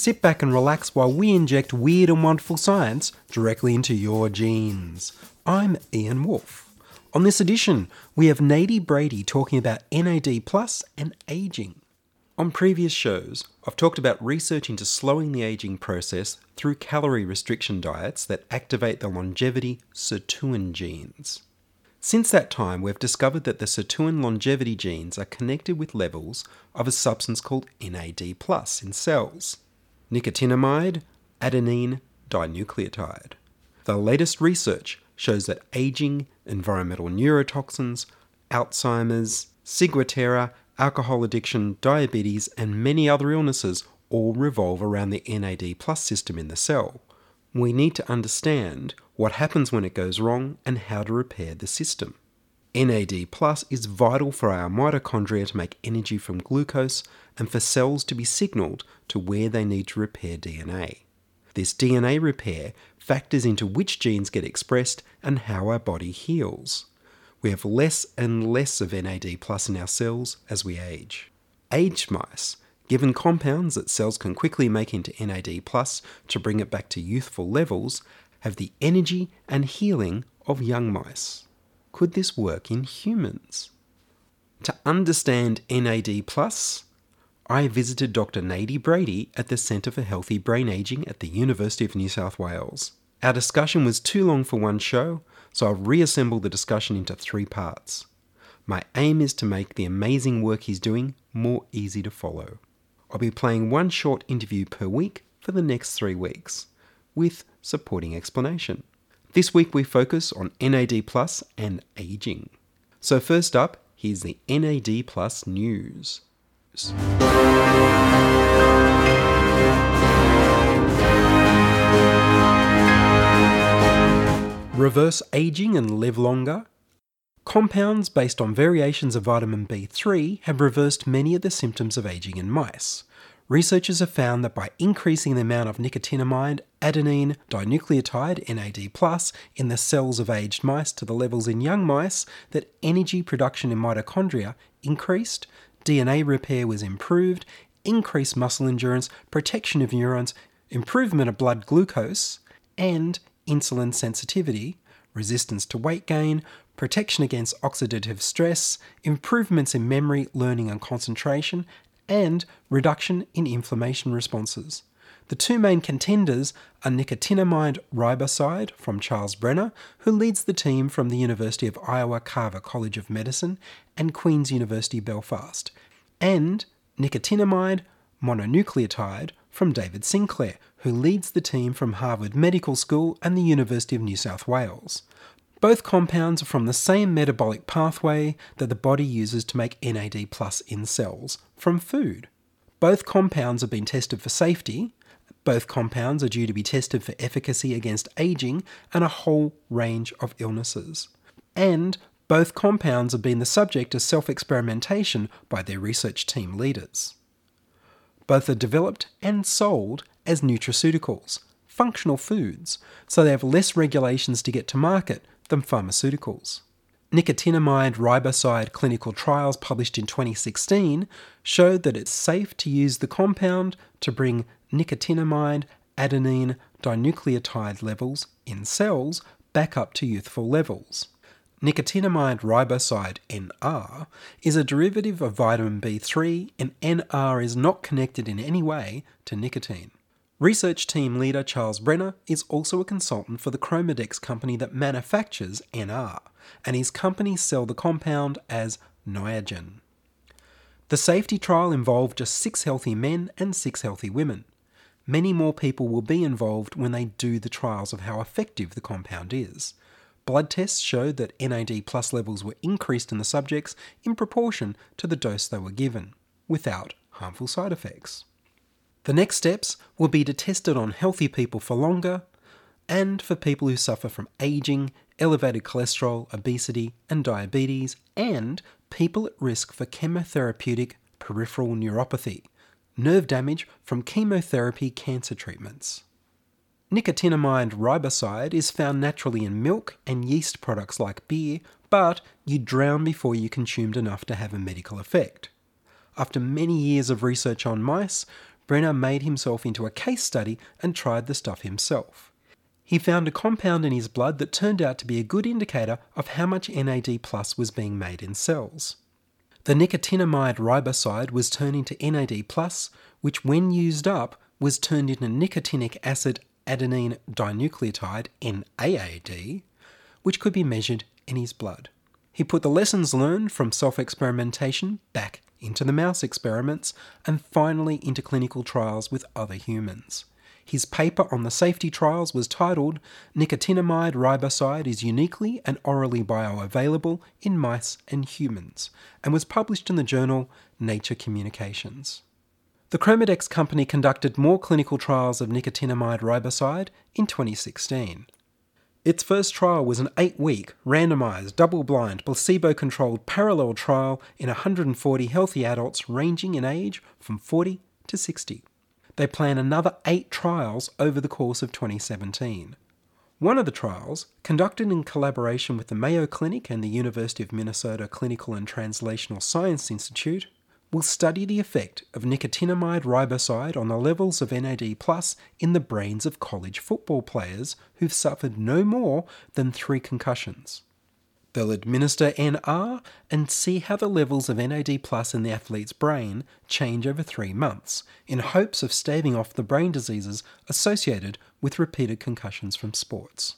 Sit back and relax while we inject weird and wonderful science directly into your genes. I'm Ian Wolfe. On this edition, we have Nady Braidy talking about NAD plus and aging. On previous shows, I've talked about research into slowing the aging process through calorie restriction diets that activate the longevity sirtuin genes. Since that time, we've discovered that the sirtuin longevity genes are connected with levels of a substance called NAD plus in cells nicotinamide adenine dinucleotide. The latest research shows that aging, environmental neurotoxins, Alzheimer's, ciguatera, alcohol addiction, diabetes, and many other illnesses all revolve around the NAD plus system in the cell. We need to understand what happens when it goes wrong and how to repair the system. NAD plus is vital for our mitochondria to make energy from glucose and for cells to be signaled to where they need to repair DNA. This DNA repair factors into which genes get expressed and how our body heals. We have less and less of NAD plus in our cells as we age. Aged mice, given compounds that cells can quickly make into NAD plus to bring it back to youthful levels, have the energy and healing of young mice. Could this work in humans? To understand NAD I visited Dr. Nady Braidy at the Centre for Healthy Brain Aging at the University of New South Wales. Our discussion was too long for one show, so I've reassembled the discussion into three parts. My aim is to make the amazing work he's doing more easy to follow. I'll be playing one short interview per week for the next three weeks, with supporting explanation. This week we focus on NAD Plus and aging. So first up, here's the NAD Plus news. Reverse aging and live longer. Compounds based on variations of vitamin B3 have reversed many of the symptoms of aging in mice. Researchers have found that by increasing the amount of nicotinamide adenine dinucleotide NAD+ in the cells of aged mice to the levels in young mice that energy production in mitochondria increased, DNA repair was improved, increased muscle endurance, protection of neurons, improvement of blood glucose, and insulin sensitivity, resistance to weight gain, protection against oxidative stress, improvements in memory, learning, and concentration, and reduction in inflammation responses. The two main contenders are nicotinamide riboside from Charles Brenner, who leads the team from the University of Iowa Carver College of Medicine and Queen's University Belfast, and nicotinamide mononucleotide from David Sinclair, who leads the team from Harvard Medical School and the University of New South Wales. Both compounds are from the same metabolic pathway that the body uses to make NAD plus in cells, from food. Both compounds have been tested for safety. Both compounds are due to be tested for efficacy against aging and a whole range of illnesses. And both compounds have been the subject of self experimentation by their research team leaders. Both are developed and sold as nutraceuticals, functional foods, so they have less regulations to get to market than pharmaceuticals. Nicotinamide riboside clinical trials published in 2016 showed that it's safe to use the compound to bring nicotinamide adenine dinucleotide levels in cells back up to youthful levels. Nicotinamide riboside NR is a derivative of vitamin B3 and NR is not connected in any way to nicotine. Research team leader Charles Brenner is also a consultant for the Chromadex company that manufactures NR, and his companies sell the compound as Niagen. The safety trial involved just six healthy men and six healthy women. Many more people will be involved when they do the trials of how effective the compound is. Blood tests showed that NAD plus levels were increased in the subjects in proportion to the dose they were given, without harmful side effects. The next steps will be to test it on healthy people for longer and for people who suffer from aging, elevated cholesterol, obesity, and diabetes, and people at risk for chemotherapeutic peripheral neuropathy, nerve damage from chemotherapy cancer treatments. Nicotinamide riboside is found naturally in milk and yeast products like beer, but you drown before you consumed enough to have a medical effect. After many years of research on mice, Brenner made himself into a case study and tried the stuff himself. He found a compound in his blood that turned out to be a good indicator of how much NAD plus was being made in cells. The nicotinamide riboside was turned into NAD plus, which when used up was turned into nicotinic acid adenine dinucleotide NAAD, which could be measured in his blood. He put the lessons learned from self experimentation back into the mouse experiments and finally into clinical trials with other humans. His paper on the safety trials was titled Nicotinamide Riboside is uniquely and orally bioavailable in mice and humans and was published in the journal Nature Communications. The Chromadex company conducted more clinical trials of nicotinamide riboside in 2016. Its first trial was an eight week, randomised, double blind, placebo controlled parallel trial in 140 healthy adults ranging in age from 40 to 60. They plan another eight trials over the course of 2017. One of the trials, conducted in collaboration with the Mayo Clinic and the University of Minnesota Clinical and Translational Science Institute, will study the effect of nicotinamide riboside on the levels of NAD plus in the brains of college football players who've suffered no more than three concussions. They'll administer NR and see how the levels of NAD plus in the athlete's brain change over three months, in hopes of staving off the brain diseases associated with repeated concussions from sports.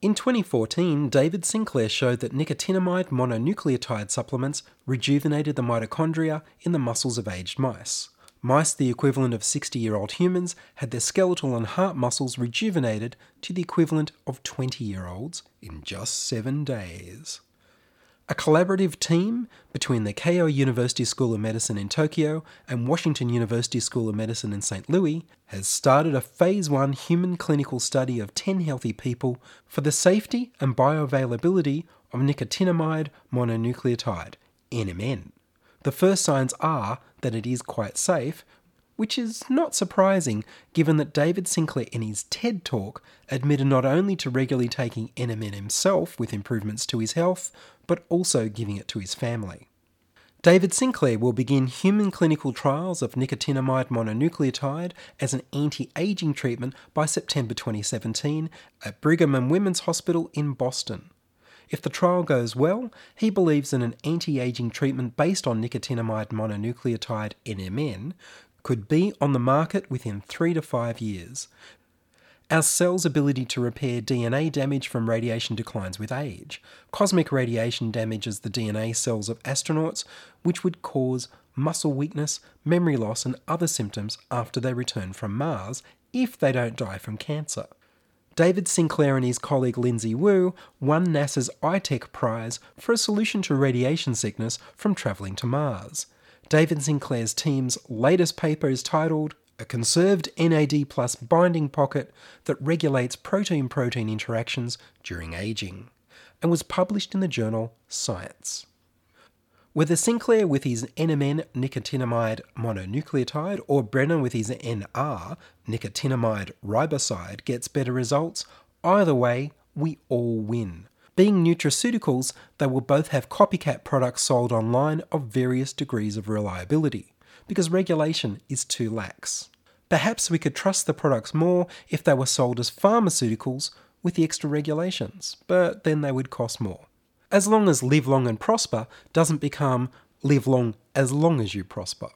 In 2014, David Sinclair showed that nicotinamide mononucleotide supplements rejuvenated the mitochondria in the muscles of aged mice. Mice, the equivalent of 60 year old humans, had their skeletal and heart muscles rejuvenated to the equivalent of 20 year olds in just seven days. A collaborative team between the Keio University School of Medicine in Tokyo and Washington University School of Medicine in St. Louis has started a phase 1 human clinical study of 10 healthy people for the safety and bioavailability of nicotinamide mononucleotide, NMN. The first signs are that it is quite safe, which is not surprising given that David Sinclair in his TED talk admitted not only to regularly taking NMN himself with improvements to his health, but also giving it to his family. David Sinclair will begin human clinical trials of nicotinamide mononucleotide as an anti aging treatment by September 2017 at Brigham and Women's Hospital in Boston. If the trial goes well, he believes that an anti aging treatment based on nicotinamide mononucleotide NMN could be on the market within three to five years. Our cell's ability to repair DNA damage from radiation declines with age. Cosmic radiation damages the DNA cells of astronauts, which would cause muscle weakness, memory loss, and other symptoms after they return from Mars if they don't die from cancer. David Sinclair and his colleague Lindsay Wu won NASA's iTech Prize for a solution to radiation sickness from travelling to Mars. David Sinclair's team's latest paper is titled A Conserved NAD Plus Binding Pocket That Regulates Protein Protein Interactions During Aging, and was published in the journal Science. Whether Sinclair with his NMN nicotinamide mononucleotide or Brenner with his NR nicotinamide riboside gets better results, either way, we all win. Being nutraceuticals, they will both have copycat products sold online of various degrees of reliability, because regulation is too lax. Perhaps we could trust the products more if they were sold as pharmaceuticals with the extra regulations, but then they would cost more. As long as live long and prosper doesn't become live long as long as you prosper.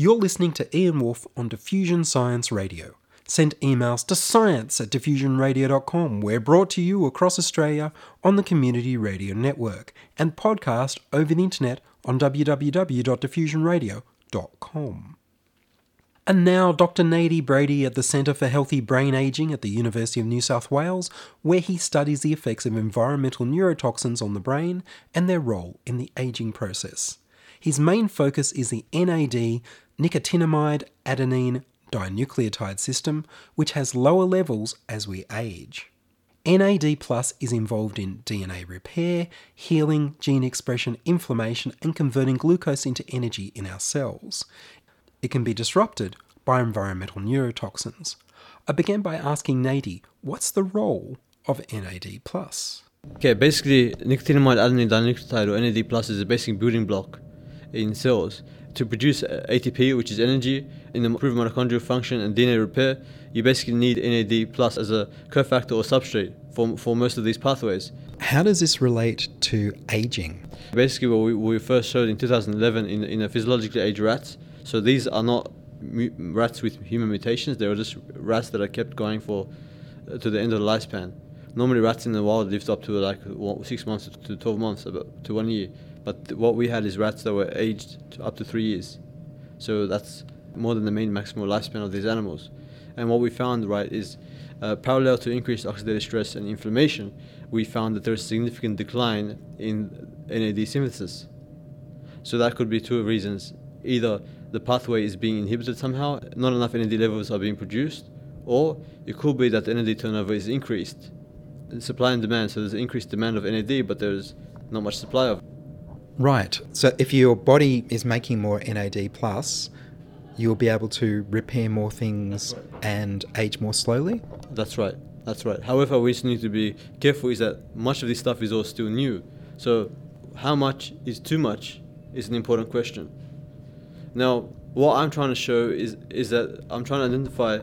You're listening to Ian Wolfe on Diffusion Science Radio. send emails to science at diffusionradio.com. We're brought to you across Australia on the Community Radio Network and podcast over the internet on www.diffusionradio.com. And now, Dr. Nady Braidy at the Centre for Healthy Brain Aging at the University of New South Wales, where he studies the effects of environmental neurotoxins on the brain and their role in the aging process. His main focus is the NAD nicotinamide adenine dinucleotide system, which has lower levels as we age. NAD plus is involved in DNA repair, healing, gene expression, inflammation, and converting glucose into energy in our cells. It can be disrupted by environmental neurotoxins. I began by asking Nady, what's the role of NAD plus? Okay, basically, nicotinamide adenine dinucleotide or NAD plus is a basic building block in cells. To produce ATP, which is energy, in the improved mitochondrial function and DNA repair, you basically need NAD plus as a cofactor or substrate for, for most of these pathways. How does this relate to aging? Basically, what we, we first showed in 2011 in, in a physiologically aged rats. So these are not mu- rats with human mutations; they were just rats that are kept going for uh, to the end of the lifespan. Normally, rats in the wild lived up to like six months to 12 months, about to one year. But what we had is rats that were aged up to three years. So that's more than the main maximal lifespan of these animals. And what we found, right, is uh, parallel to increased oxidative stress and inflammation, we found that there's a significant decline in NAD synthesis. So that could be two reasons. Either the pathway is being inhibited somehow, not enough NAD levels are being produced, or it could be that the NAD turnover is increased. Supply and demand, so there's increased demand of NAD, but there's not much supply of. Right. So if your body is making more NAD plus, you'll be able to repair more things and age more slowly. That's right. That's right. However, we just need to be careful is that much of this stuff is all still new. So, how much is too much is an important question. Now, what I'm trying to show is is that I'm trying to identify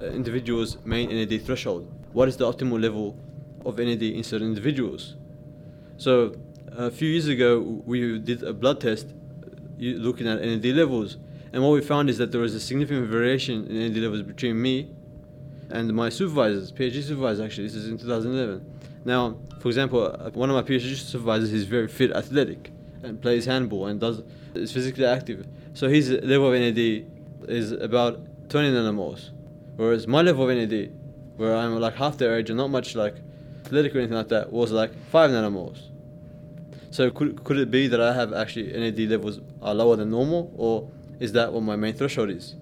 uh, individuals' main NAD threshold. What is the optimal level of NAD in certain individuals? So, a few years ago, we did a blood test uh, looking at NAD levels, and what we found is that there was a significant variation in NAD levels between me and my supervisors, PhD supervisors actually. This is in 2011. Now, for example, uh, one of my PhD supervisors is very fit, athletic, and plays handball and does is physically active. So his level of NAD is about 20 nanomoles, whereas my level of NAD, where I'm like half their age and not much like athletic or anything like that, was like five nanomoles. So could could it be that I have actually NAD levels are lower than normal, or is that what my main threshold is?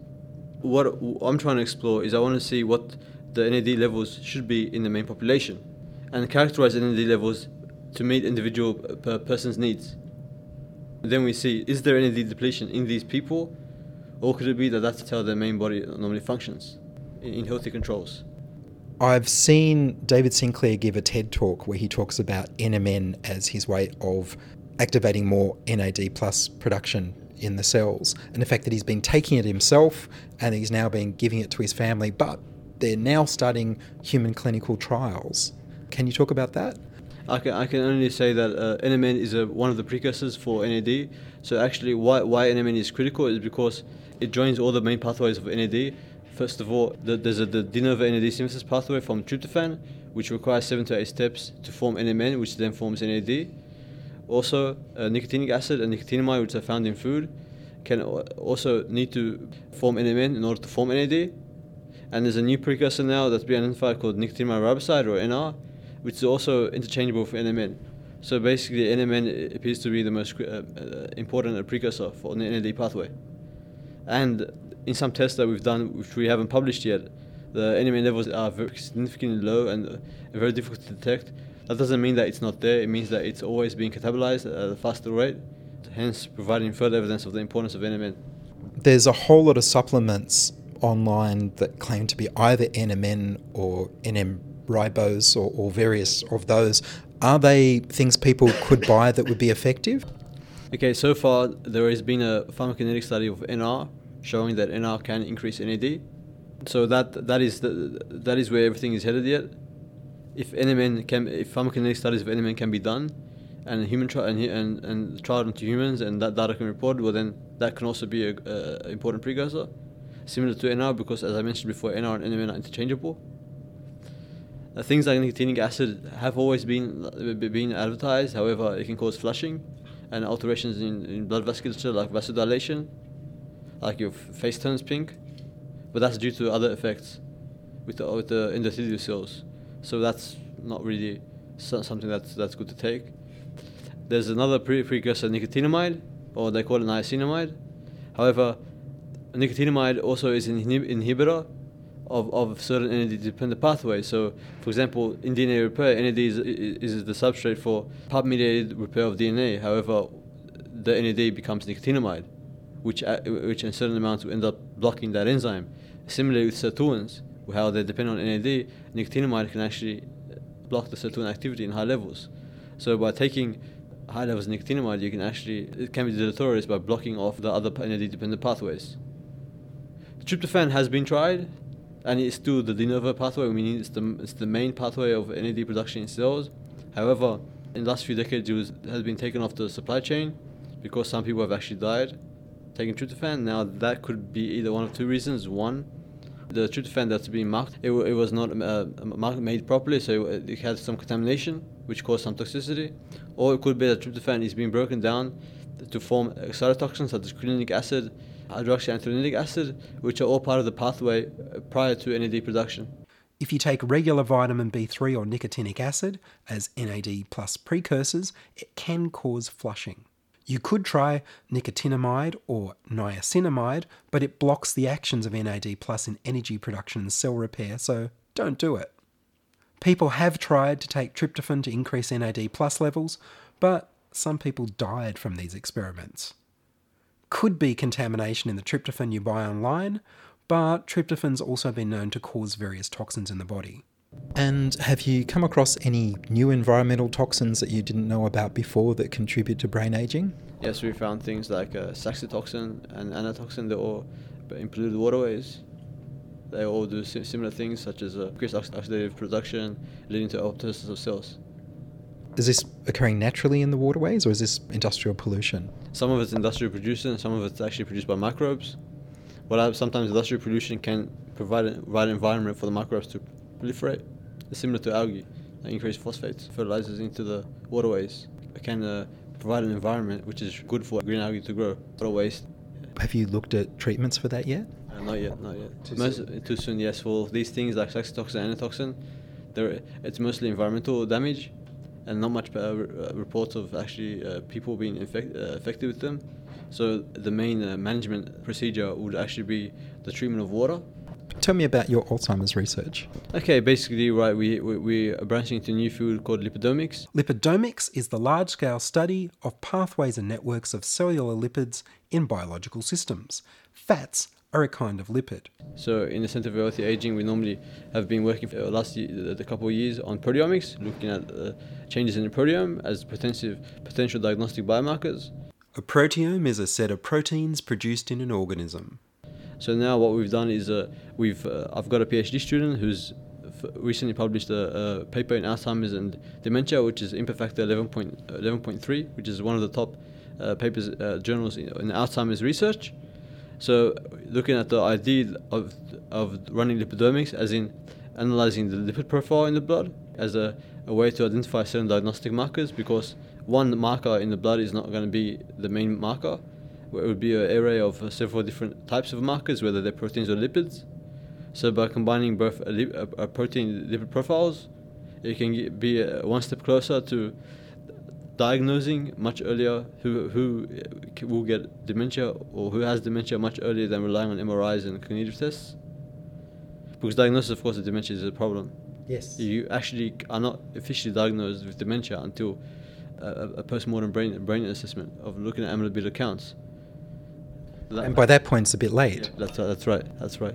What I'm trying to explore is I want to see what the NAD levels should be in the main population, and characterize NAD levels to meet individual uh, per person's needs. Then we see is there NAD depletion in these people, or could it be that that's how their main body normally functions in healthy controls? I've seen David Sinclair give a TED talk where he talks about NMN as his way of activating more NAD plus production in the cells, and the fact that he's been taking it himself and he's now been giving it to his family, but they're now starting human clinical trials. Can you talk about that? I can, I can only say that uh, NMN is a, one of the precursors for NAD. So actually, why, why NMN is critical is because it joins all the main pathways of NAD. First of all, the, there's a, de novo NAD synthesis pathway from tryptophan, which requires seven to eight steps to form NMN, which then forms NAD. Also, uh, nicotinic acid and nicotinamide, which are found in food, can also need to form NMN in order to form NAD. And there's a new precursor now that's been identified called nicotinamide riboside or NR, which is also interchangeable for NMN. So basically, NMN appears to be the most uh, uh, important precursor for the NAD pathway. And in some tests that we've done, which we haven't published yet, the NMN levels are very significantly low and uh, very difficult to detect. That doesn't mean that it's not there. It means that it's always being catabolized at a faster rate, hence providing further evidence of the importance of NMN. There's a whole lot of supplements online that claim to be either NMN or NM ribose or, or various of those. Are they things people could buy that would be effective? Okay, so far there has been a pharmacokinetic study of NR showing that NR can increase NAD. So that that is the, that is where everything is headed yet. If NMN can, if pharmacokinetic studies of NMN can be done, and human trial and, and and trialed into humans, and that data can be reported, well then that can also be a, a important precursor. similar to NR because, as I mentioned before, NR and NMN are interchangeable. Uh, things like nicotinic acid have always been uh, been advertised. However, it can cause flushing and alterations in, in blood vasculature like vasodilation, like your face turns pink. But that's due to other effects with the, with the endothelial cells. So that's not really so- something that's that's good to take. There's another pre- precursor, nicotinamide, or they call it niacinamide. However, nicotinamide also is an inhib- inhibitor of, of certain NAD dependent pathways. So, for example, in DNA repair, NAD is, is the substrate for PARP mediated repair of DNA. However, the NAD becomes nicotinamide, which, uh, which in certain amounts will end up blocking that enzyme. Similarly with sirtuins, how they depend on NAD, nicotinamide can actually block the sirtuin activity in high levels. So by taking high levels of nicotinamide, you can actually, it can be deleterious by blocking off the other NAD dependent pathways. Tryptophan has been tried, and it's still the de novo pathway, meaning it's the, it's the main pathway of NAD production in cells. However, in the last few decades, it was, has been taken off the supply chain because some people have actually died taking tryptophan. Now, that could be either one of two reasons. One, the tryptophan that's being marked, it, it was not uh, made properly, so it, it had some contamination, which caused some toxicity. Or it could be that tryptophan is being broken down to form cytotoxins such as quinolinic acid, hydroxyanthranilic acid, which are all part of the pathway uh, prior to NAD production. If you take regular vitamin B3 or nicotinic acid as NAD plus precursors, it can cause flushing. You could try nicotinamide or niacinamide, but it blocks the actions of NAD plus in energy production and cell repair, so don't do it. People have tried to take tryptophan to increase NAD plus levels, but some people died from these experiments. Could be contamination in the tryptophan you buy online, but tryptophan's also been known to cause various toxins in the body. And have you come across any new environmental toxins that you didn't know about before that contribute to brain aging? Yes, we found things like uh, saxitoxin and anatoxin that all but in polluted waterways. They all do similar things, such as uh, increased oxidative production, leading to apoptosis of cells. Is this occurring naturally in the waterways or is this industrial pollution? Some of it's industrial produced, and some of it's actually produced by microbes. But uh, sometimes industrial pollution can provide a right environment for the microbes to proliferate. It's similar to algae that increase phosphates, fertilizers into the waterways. It can uh, provide an environment which is good for green algae to grow. Water waste. Have you looked at treatments for that yet? Uh, not yet, not yet. Too Most, soon. Too soon, yes. For these things like saxitoxin and anatoxin, there it's mostly environmental damage, and not much uh, uh, reports of actually uh, people being infect, uh, affected with them. So the main uh, management procedure would actually be the treatment of water. Tell me about your Alzheimer's research. Okay, basically, right, we, we, we are branching into a new field called lipidomics. Lipidomics is the large scale study of pathways and networks of cellular lipids in biological systems. Fats are a kind of lipid. So in the Center for Healthy Aging, we normally have been working for the last ye- the, the couple of years on proteomics, looking at uh, changes in the proteome as potential potential diagnostic biomarkers. A proteome is a set of proteins produced in an organism. So now what we've done is uh, we've uh, I've got a PhD student who's f- recently published a, a paper in Alzheimer's and dementia, which is impact factor 11.11.3, which is one of the top uh, papers uh, journals in, in Alzheimer's research. So looking at the idea of of running lipidomics, as in analyzing the lipid profile in the blood as a, a way to identify certain diagnostic markers, because one marker in the blood is not going to be the main marker. It would be an array of uh, several different types of markers, whether they're proteins or lipids. So by combining both a, lip, a, a protein lipid profiles, it can be uh, one step closer to diagnosing much earlier who who uh, will get dementia or who has dementia much earlier than relying on MRIs and cognitive tests. Because diagnosis, of course, of dementia is a problem. Yes. You actually are not officially diagnosed with dementia until a, a a post-mortem brain brain assessment of looking at amyloid beta counts. That- And by that point, it's a bit late. yeah, that's that's right. That's right.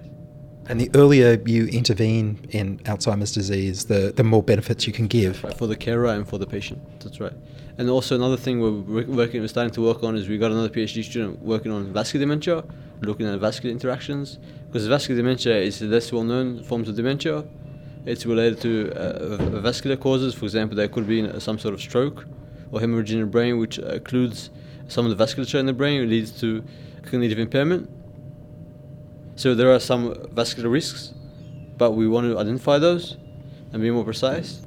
And the earlier you intervene in Alzheimer's disease, the, the more benefits you can give. Right, for the carer and for the patient. That's right. And also another thing we're working, we're starting to work on is we got another PhD student working on vascular dementia, looking at vascular interactions. Because vascular dementia is the less well-known forms of dementia. It's related to uh, vascular causes. For example, there could be uh, some sort of stroke or hemorrhage in the brain, which uh, occludes some of the vasculature in the brain, it leads to cognitive impairment. So there are some vascular risks, but we want to identify those and be more precise.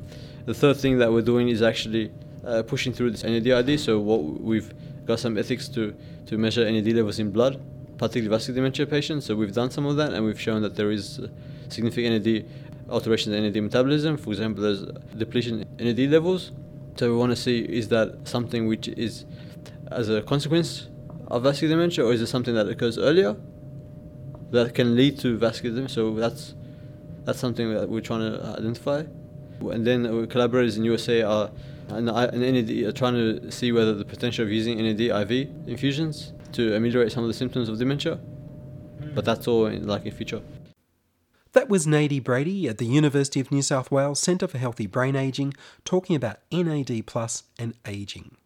The third thing that we're doing is actually uh, pushing through this NAD-ID. So what we've got some ethics to, to measure NAD levels in blood, particularly vascular dementia patients. So we've done some of that, and we've shown that there is significant NAD alterations in NAD metabolism. For example, there's depletion in NAD levels. So we want to see is that something which is as a consequence of vascular dementia, or is it something that occurs earlier that can lead to vascular dementia? So that's that's something that we're trying to uh, identify. And then collaborators in USA are and, and NAD are trying to see whether the potential of using NAD IV infusions to ameliorate some of the symptoms of dementia. But that's all in, like in future. That was Nady Braidy at the University of New South Wales Centre for Healthy Brain Ageing talking about NAD plus and ageing.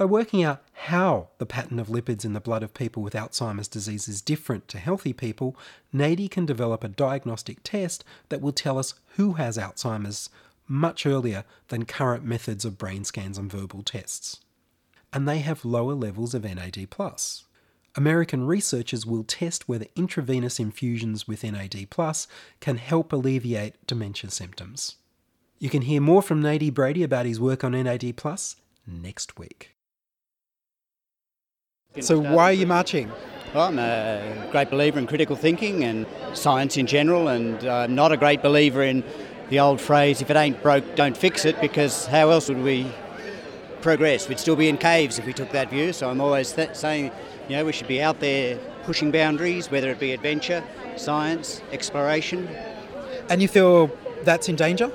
By working out how the pattern of lipids in the blood of people with Alzheimer's disease is different to healthy people, Nady can develop a diagnostic test that will tell us who has Alzheimer's much earlier than current methods of brain scans and verbal tests. And they have lower levels of NAD. American researchers will test whether intravenous infusions with NAD can help alleviate dementia symptoms. You can hear more from Nady Braidy about his work on NAD next week. So, why are you marching? Well, I'm a great believer in critical thinking and science in general, and I'm not a great believer in the old phrase, if it ain't broke, don't fix it, because how else would we progress? We'd still be in caves if we took that view. So I'm always th- saying, you know, we should be out there pushing boundaries, whether it be adventure, science, exploration. And you feel that's in danger?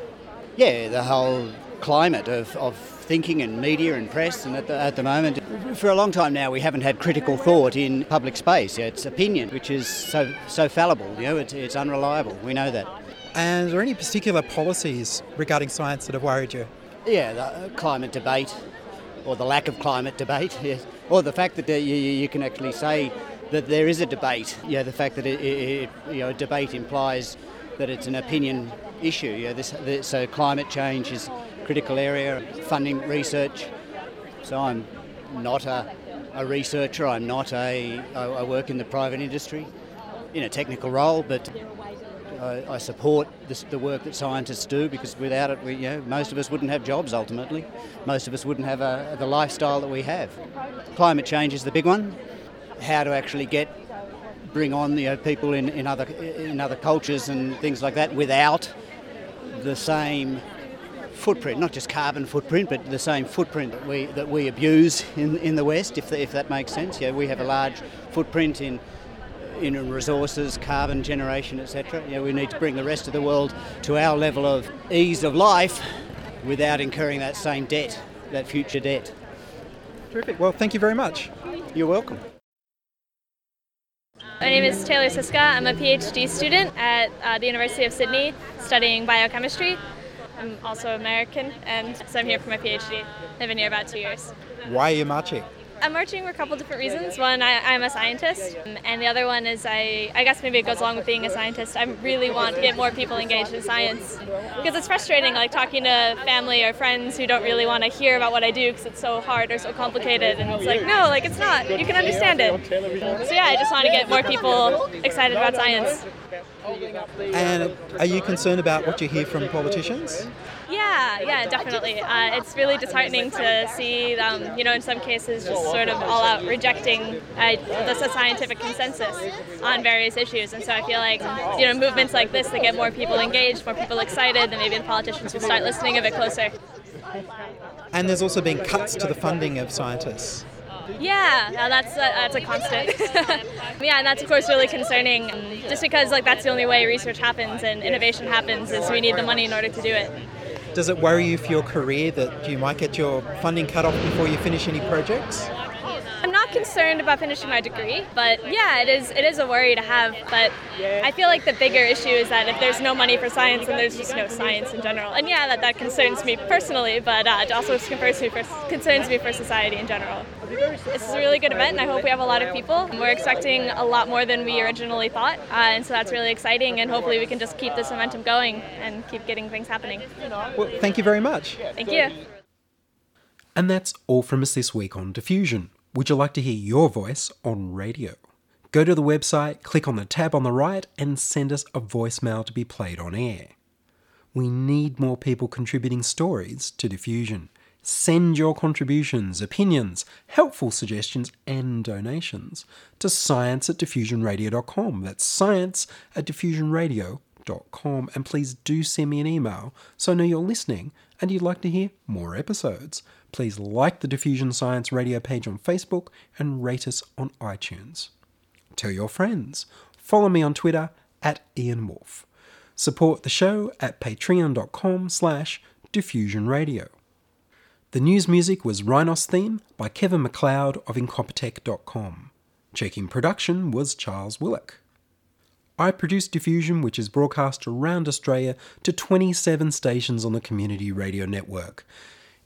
Yeah, the whole climate of, of thinking and media and press, and at the, at the moment, for a long time now, we haven't had critical thought in public space. It's opinion, which is so so fallible. You know, it's, it's unreliable. We know that. And are there any particular policies regarding science that have worried you? Yeah, the uh, climate debate, or the lack of climate debate, yes. or the fact that you, you can actually say that there is a debate. Yeah, the fact that it, it, you know, debate implies that it's an opinion issue. Yeah, this, this, so climate change is critical area, funding research. So I'm not a, a researcher. I'm not a. I, I work in the private industry, in a technical role, but I, I support this, the work that scientists do because without it, we, you know, most of us wouldn't have jobs ultimately. Most of us wouldn't have a, the lifestyle that we have. Climate change is the big one. How to actually get bring on you know, people in, in other in other cultures and things like that without the same footprint, not just carbon footprint, but the same footprint that we that we abuse in, in the West, if, the, if that makes sense. Yeah, we have a large footprint in in resources, carbon generation, etc. You know, we need to bring the rest of the world to our level of ease of life without incurring that same debt, that future debt. Terrific. Well, thank you very much. You're welcome. My name is Taylor Siska. I'm a PhD student at uh, the University of Sydney studying biochemistry. I'm also American, and so I'm here for my PhD. I've been here about two years. Why are you marching? I'm marching for a couple different reasons. One, I, am a scientist, and the other one is I, I guess maybe it goes along with being a scientist. I really want to get more people engaged in science because it's frustrating, like talking to family or friends who don't really want to hear about what I do because it's so hard or so complicated, and it's like, no, like it's not. You can understand it. So yeah, I just want to get more people excited about science. And are you concerned about what you hear from politicians? Yeah, yeah, definitely. Uh, it's really disheartening to see, um, you know, in some cases, just sort of all out rejecting uh, the scientific consensus on various issues. And so I feel like, you know, movements like this that get more people engaged, more people excited, then maybe the politicians will start listening a bit closer. And there's also been cuts to the funding of scientists. Yeah, that's a, that's a constant. yeah, and that's of course really concerning. Just because like that's the only way research happens and innovation happens is we need the money in order to do it. Does it worry you for your career that you might get your funding cut off before you finish any projects? I'm not concerned about finishing my degree, but yeah, it is it is a worry to have. But I feel like the bigger issue is that if there's no money for science, then there's just no science in general. And yeah, that, that concerns me personally, but uh, it also concerns me, for, concerns me for society in general. This is a really good event, and I hope we have a lot of people. We're expecting a lot more than we originally thought, uh, and so that's really exciting. And hopefully, we can just keep this momentum going and keep getting things happening. Well, thank you very much. Thank you. And that's all from us this week on Diffusion. Would you like to hear your voice on radio? Go to the website, click on the tab on the right, and send us a voicemail to be played on air. We need more people contributing stories to Diffusion. Send your contributions, opinions, helpful suggestions, and donations to science at diffusionradio.com. That's science at diffusionradio.com. And please do send me an email so I know you're listening and you'd like to hear more episodes. Please like the Diffusion Science Radio page on Facebook and rate us on iTunes. Tell your friends. Follow me on Twitter at Ian Wolfe. Support the show at patreon.com slash diffusionradio. The news music was Rhinos theme by Kevin MacLeod of Incompetech.com. Checking production was Charles Willock. I produce Diffusion, which is broadcast around Australia to 27 stations on the Community Radio Network,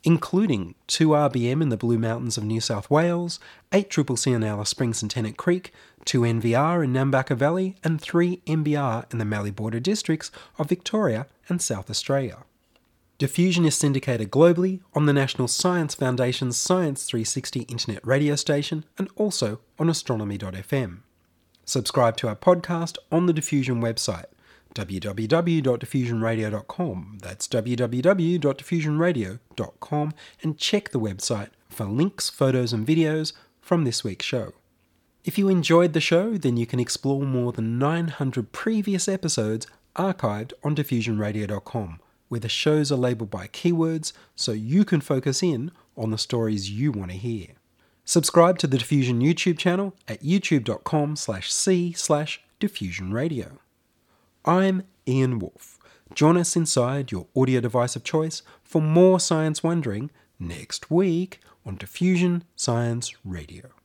including 2RBM in the Blue Mountains of New South Wales, 8CCC in Alice Springs and Tennant Creek, 2 NVR in Nambucca Valley, and 3 MBR in the Mallee Border districts of Victoria and South Australia. Diffusion is syndicated globally on the National Science Foundation's Science 360 internet radio station and also on astronomy.fm. Subscribe to our podcast on the Diffusion website www.diffusionradio.com. That's www.diffusionradio.com and check the website for links, photos, and videos from this week's show. If you enjoyed the show, then you can explore more than 900 previous episodes archived on diffusionradio.com where the shows are labelled by keywords so you can focus in on the stories you want to hear. Subscribe to the Diffusion YouTube channel at youtube.com slash c slash diffusionradio. I'm Ian Wolfe. Join us inside your audio device of choice for more science wondering next week on Diffusion Science Radio.